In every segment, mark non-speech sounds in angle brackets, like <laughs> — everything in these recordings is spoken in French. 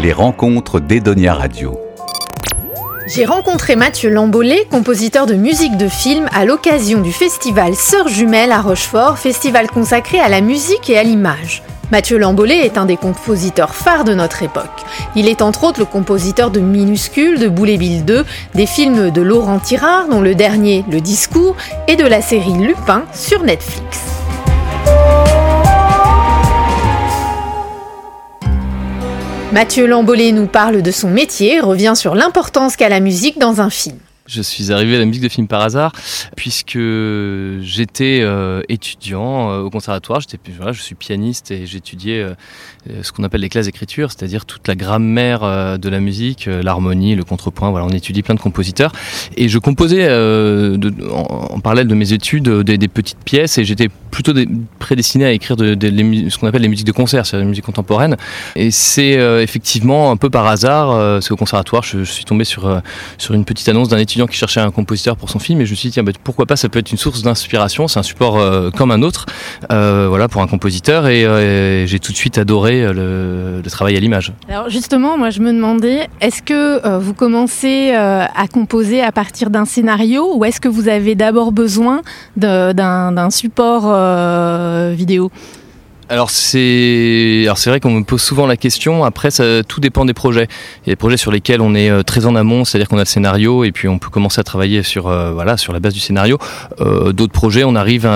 Les rencontres d'Edonia Radio. J'ai rencontré Mathieu Lambollet, compositeur de musique de film, à l'occasion du festival Sœurs Jumelles à Rochefort, festival consacré à la musique et à l'image. Mathieu Lambollet est un des compositeurs phares de notre époque. Il est entre autres le compositeur de Minuscule, de Boulet Bill 2, des films de Laurent Tirard, dont le dernier Le Discours, et de la série Lupin sur Netflix. Mathieu Lambollet nous parle de son métier, revient sur l'importance qu'a la musique dans un film. Je suis arrivé à la musique de film par hasard puisque j'étais euh, étudiant euh, au conservatoire. J'étais, je suis pianiste et j'étudiais euh, ce qu'on appelle les classes d'écriture, c'est-à-dire toute la grammaire de la musique, l'harmonie, le contrepoint. Voilà, on étudie plein de compositeurs et je composais de, en, parallèle de mes études des, des petites pièces et j'étais plutôt prédestiné à écrire ce qu'on appelle les musiques de concert, c'est-à-dire la musique contemporaine. Et c'est effectivement un peu par hasard, c'est au conservatoire, je, je, suis tombé sur sur une petite annonce d'un étudiant qui cherchait un compositeur pour son film et je me suis dit bah, pourquoi pas ça peut être une source d'inspiration c'est un support euh, comme un autre euh, voilà pour un compositeur et, euh, j'ai tout de suite adoré le, travail à l'image. Alors justement moi je me demandais est-ce que vous commencez à composer à partir d'un scénario ou est-ce que vous avez d'abord besoin d'un support vidéo? Alors c'est alors vrai qu'on me pose souvent la question. Après, ça, tout dépend des projets. Il y a des projets sur lesquels on est euh, très en amont, c'est-à-dire qu'on a le scénario et puis on peut commencer à travailler sur euh, la base du scénario. Euh, D'autres projets, on arrive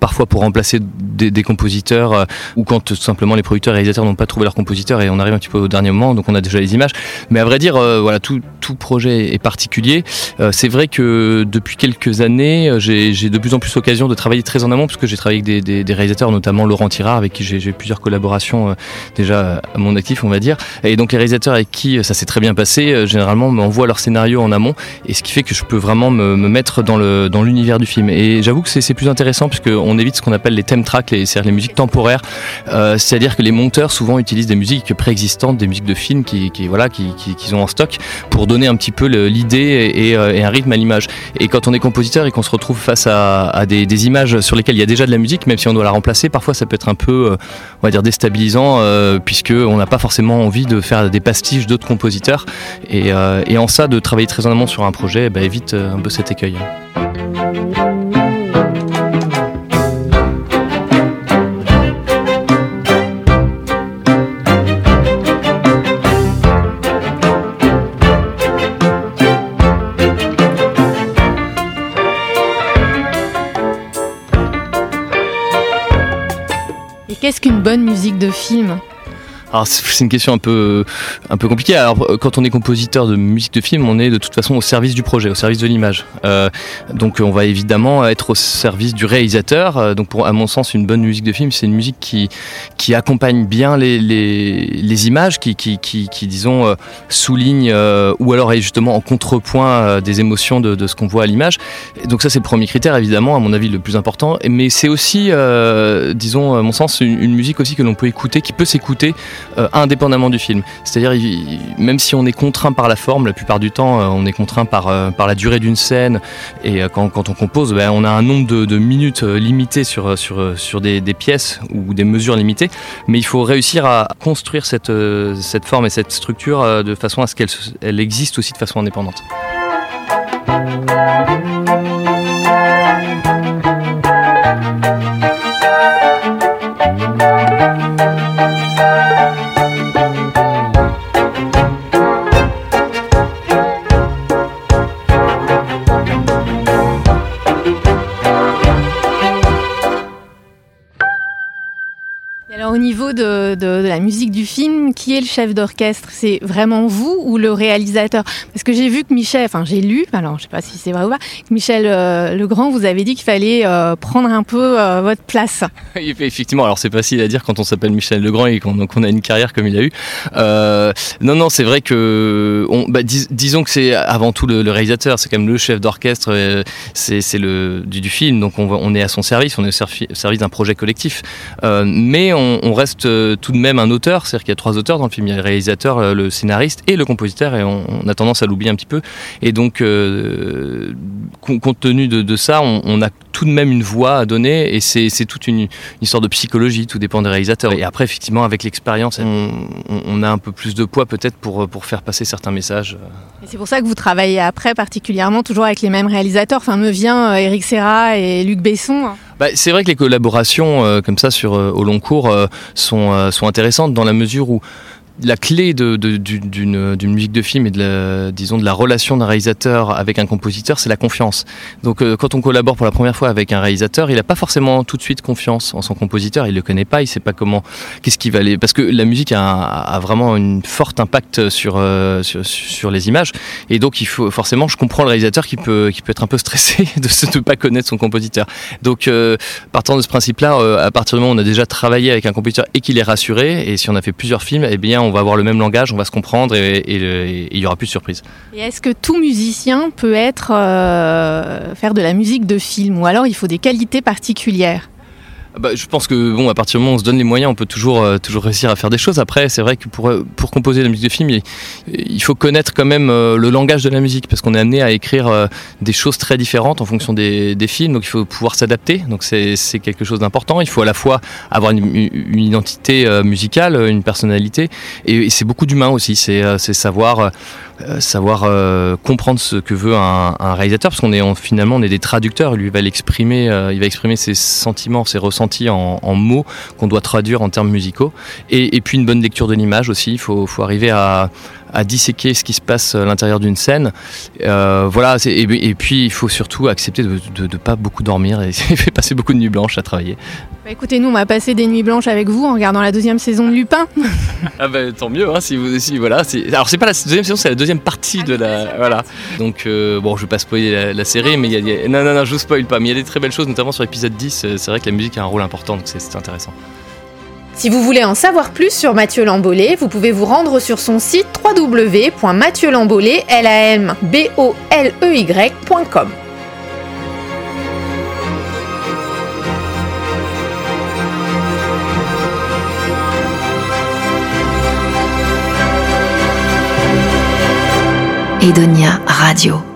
parfois pour remplacer des, compositeurs ou quand tout simplement les producteurs et réalisateurs n'ont pas trouvé leur compositeur et on arrive un petit peu au dernier moment donc on a déjà les images mais à vrai dire voilà tout, tout, projet est particulier. Euh, c'est vrai que depuis quelques années j'ai de plus en plus l'occasion de travailler très en amont parce que j'ai travaillé avec des, réalisateurs notamment Laurent Tirard avec qui j'ai plusieurs collaborations déjà à mon actif on va dire. Et donc les réalisateurs avec qui ça s'est très bien passé généralement m'envoient leur scénario en amont et ce qui fait que je peux vraiment me, me mettre dans le dans l'univers du film. Et j'avoue que c'est plus intéressant puisque on évite ce qu'on appelle les theme tracks, c'est-à-dire les musiques temporaires. Euh, c'est-à-dire que les monteurs souvent utilisent des musiques préexistantes, des musiques de films qui, voilà, qu'ils qui, ont en stock pour donner un petit peu l'idée euh, et, un rythme à l'image. Et quand on est compositeur et qu'on se retrouve face à, des, images sur lesquelles il y a déjà de la musique, même si on doit la remplacer, parfois ça peut être un peu, euh, on va dire, déstabilisant puisque on n'a pas forcément envie de faire des pastiches d'autres compositeurs. Et, en ça, de travailler très en amont sur un projet, bah, évite un peu cet écueil. Qu'est-ce qu'une bonne musique de film? Alors c'est une question un peu un peu compliquée. Alors quand on est compositeur de musique de film, on est de toute façon au service du projet, au service de l'image. Euh, donc on va évidemment être au service du réalisateur. Euh, donc pour à mon sens, une bonne musique de film, c'est une musique qui qui accompagne bien les, les, images, qui qui, qui, disons euh, souligne ou alors est justement en contrepoint des émotions de, de ce qu'on voit à l'image. Donc ça c'est le premier critère évidemment, à mon avis le plus important. Mais c'est aussi, disons à mon sens, une, une musique aussi que l'on peut écouter, qui peut s'écouter euh, indépendamment du film. C'est-à-dire, même si on est contraint par la forme, la plupart du temps, euh, on est contraint par, euh, par la durée d'une scène, et quand, on compose, ben, on a un nombre de, minutes limité sur, sur, sur des, des, pièces ou des mesures limitées, mais il faut réussir à construire cette, cette forme et cette structure de façon à ce qu'elle elle existe aussi de façon indépendante. Niveau de, la musique du film, qui est le chef d'orchestre? C'est vraiment vous ou le réalisateur? Parce que j'ai vu que Michel, enfin j'ai lu, alors je sais pas si c'est vrai ou pas, que Michel euh, Legrand vous avait dit qu'il fallait euh, prendre un peu euh, votre place. Effectivement, alors c'est facile à dire quand on s'appelle Michel Legrand et qu'on a une carrière comme il a eu. non, non, c'est vrai que, bah, disons que c'est avant tout le, réalisateur, c'est quand même le chef d'orchestre, c'est le du, film, donc on, on, est à son service, on est au service d'un projet collectif. mais on on, reste tout de même un auteur, c'est-à-dire qu'il y a trois auteurs dans le film, le réalisateur, le scénariste et le compositeur, et on, a tendance à l'oublier un petit peu. Et donc, compte tenu de, ça, on, a tout de même une voix à donner, et c'est toute une, histoire de psychologie, tout dépend des réalisateurs. Et après, effectivement, avec l'expérience, on, a un peu plus de poids peut-être pour, faire passer certains messages. C'est pour ça que vous travaillez après particulièrement toujours avec les mêmes réalisateurs. Enfin, me vient Eric Serra et Luc Besson. Bah, c'est vrai que les collaborations euh, comme ça sur euh, au long cours euh, sont, sont intéressantes dans la mesure où la clé d'une musique de film et de la, disons de la relation d'un réalisateur avec un compositeur, c'est la confiance. Donc euh, quand on collabore pour la première fois avec un réalisateur, il n'a pas forcément tout de suite confiance en son compositeur, il le connaît pas, il sait pas comment, qu'est-ce qui va aller, parce que la musique a, vraiment un fort impact euh, sur, sur, les images, et donc il faut forcément, je comprends le réalisateur qui peut qui peut être un peu stressé <laughs> de ne pas connaître son compositeur. Donc euh, partant de ce principe-là, à partir du moment où on a déjà travaillé avec un compositeur et qu'il est rassuré, et si on a fait plusieurs films, eh bien on on va avoir le même langage, on va se comprendre et, il y aura plus de surprises. Et est-ce que tout musicien peut être euh, faire de la musique de film? Ou alors il faut des qualités particulières? Bah, je pense que bon, à partir du moment où on se donne les moyens, on peut toujours, euh, toujours réussir à faire des choses. Après, c'est vrai que pour, euh, pour composer la musique de film, il, faut connaître quand même euh, le langage de la musique parce qu'on est amené à écrire des choses très différentes en fonction des, des films. Donc il faut pouvoir s'adapter. Donc c'est quelque chose d'important. Il faut à la fois avoir une, identité musicale, une personnalité, et, c'est beaucoup d'humain aussi. C'est savoir savoir comprendre ce que veut un, réalisateur, parce qu'on est finalement on est des traducteurs. Lui va l'exprimer, il va exprimer ses sentiments, ses ressentis en, mots qu'on doit traduire en termes musicaux. Et, puis une bonne lecture de l'image aussi. Il faut, arriver à, à disséquer ce qui se passe à l'intérieur d'une scène. voilà. Et, puis il faut surtout accepter de ne pas beaucoup dormir et <laughs> fait passer beaucoup de nuits blanches à travailler. Bah, écoutez, nous on va passer des nuits blanches avec vous en regardant la deuxième saison de Lupin. <laughs> ah bah tant mieux. Hein, si vous si, voilà. Alors c'est pas la deuxième saison, c'est la deuxième partie de la voilà. Donc bon, je vais pas spoiler la, série, mais il y, a, non non non, je vous spoil pas. Mais il y a des très belles choses, notamment sur l'épisode 10. C'est vrai que la musique a un rôle important, donc c'est intéressant. Si vous voulez en savoir plus sur Mathieu Lambolé, vous pouvez vous rendre sur son site www.mathieulambolé.com. Edonia Radio.